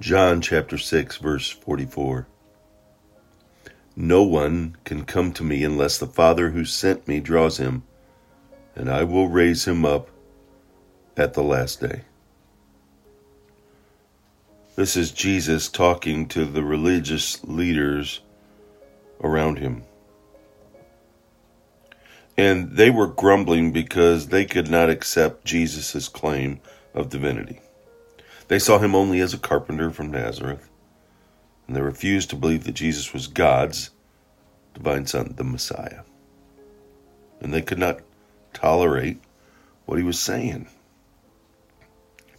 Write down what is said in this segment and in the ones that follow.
John chapter 6, verse 44. No one can come to me unless the Father who sent me draws him, and I will raise him up at the last day. This is Jesus talking to the religious leaders around him. And they were grumbling because they could not accept Jesus' claim of divinity. They saw him only as a carpenter from Nazareth, and they refused to believe that Jesus was God's divine Son, the Messiah. And they could not tolerate what he was saying.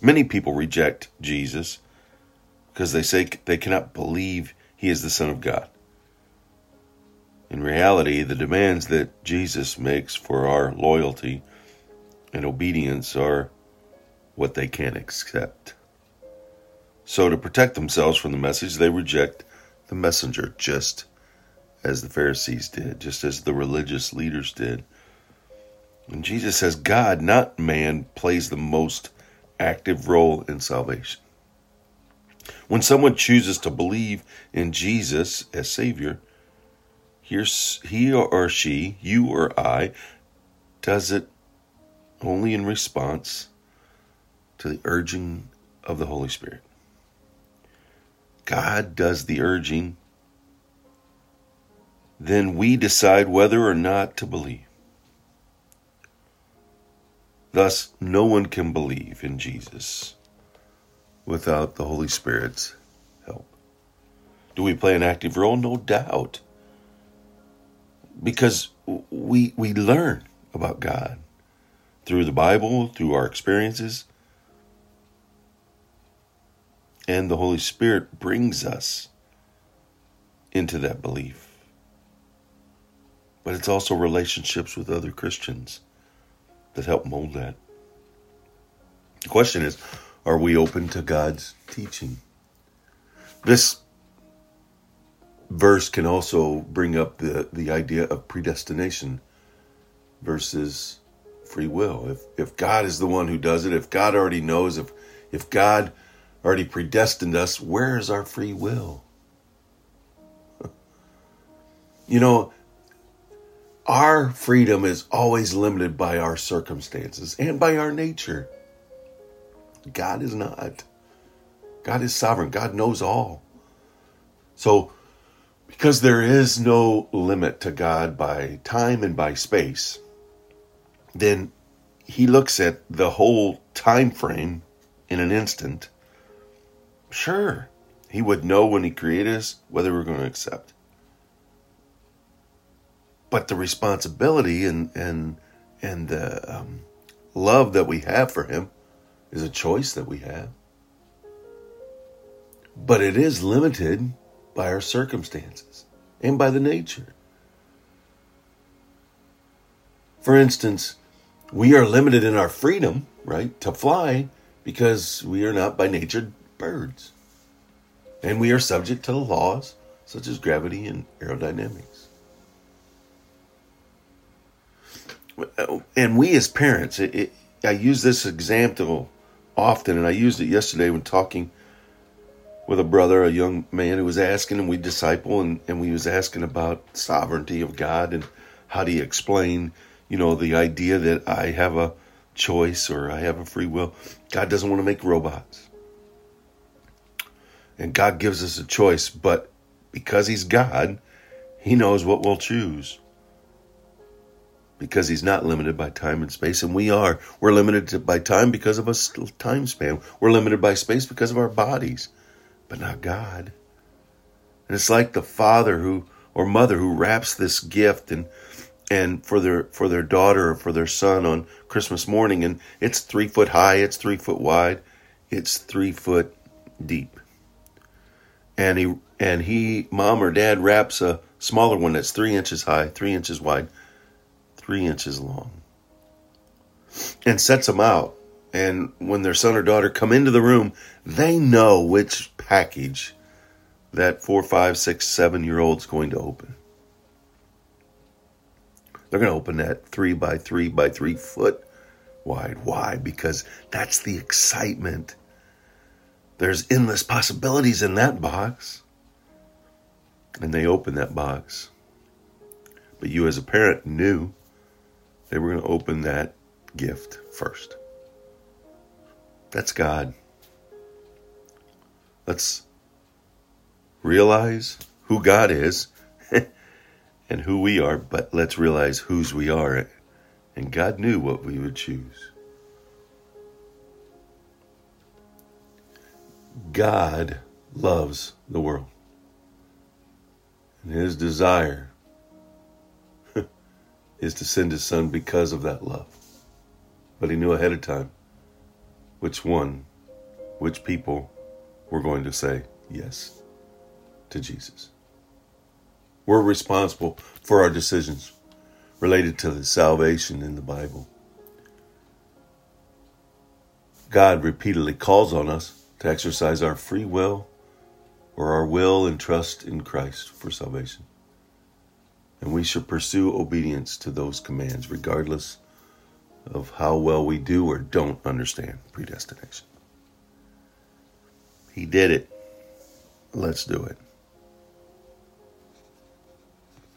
Many people reject Jesus because they say they cannot believe he is the Son of God. In reality, the demands that Jesus makes for our loyalty and obedience are what they can't accept. So, to protect themselves from the message, they reject the messenger, just as the Pharisees did, just as the religious leaders did. And Jesus says, God, not man, plays the most active role in salvation. When someone chooses to believe in Jesus as Savior, he or she, you or I, does it only in response to the urging of the Holy Spirit. God does the urging, then we decide whether or not to believe. Thus, no one can believe in Jesus without the Holy Spirit's help. Do we play an active role? No doubt. Because we, we learn about God through the Bible, through our experiences, and the Holy Spirit brings us into that belief. But it's also relationships with other Christians that help mold that. The question is are we open to God's teaching? This verse can also bring up the, the idea of predestination versus free will. If if God is the one who does it, if God already knows, if if God already predestined us, where is our free will? You know, our freedom is always limited by our circumstances and by our nature. God is not. God is sovereign. God knows all. So, because there is no limit to God by time and by space, then he looks at the whole time frame in an instant Sure, he would know when he created us whether we're going to accept. But the responsibility and and and the um, love that we have for him is a choice that we have. But it is limited by our circumstances and by the nature. For instance, we are limited in our freedom, right, to fly because we are not by nature birds. And we are subject to the laws such as gravity and aerodynamics. And we as parents, it, it, I use this example often, and I used it yesterday when talking with a brother, a young man who was asking, and we disciple, and, and we was asking about sovereignty of God and how do you explain, you know, the idea that I have a choice or I have a free will. God doesn't want to make robots. And God gives us a choice, but because He's God, He knows what we'll choose. Because He's not limited by time and space, and we are. We're limited by time because of a time span. We're limited by space because of our bodies, but not God. And it's like the father who or mother who wraps this gift and and for their for their daughter or for their son on Christmas morning, and it's three foot high, it's three foot wide, it's three foot deep and he and he mom or dad wraps a smaller one that's three inches high, three inches wide, three inches long, and sets them out. And when their son or daughter come into the room, they know which package that four, five, six, seven year old's going to open. They're going to open that three by three by three foot wide. Why? Because that's the excitement There's endless possibilities in that box. And they opened that box. But you, as a parent, knew they were going to open that gift first. That's God. Let's realize who God is and who we are, but let's realize whose we are. And God knew what we would choose. God loves the world. And his desire is to send his son because of that love. But he knew ahead of time which one, which people were going to say yes to Jesus. We're responsible for our decisions related to the salvation in the Bible. God repeatedly calls on us to exercise our free will or our will and trust in Christ for salvation. And we should pursue obedience to those commands, regardless of how well we do or don't understand predestination. He did it. Let's do it.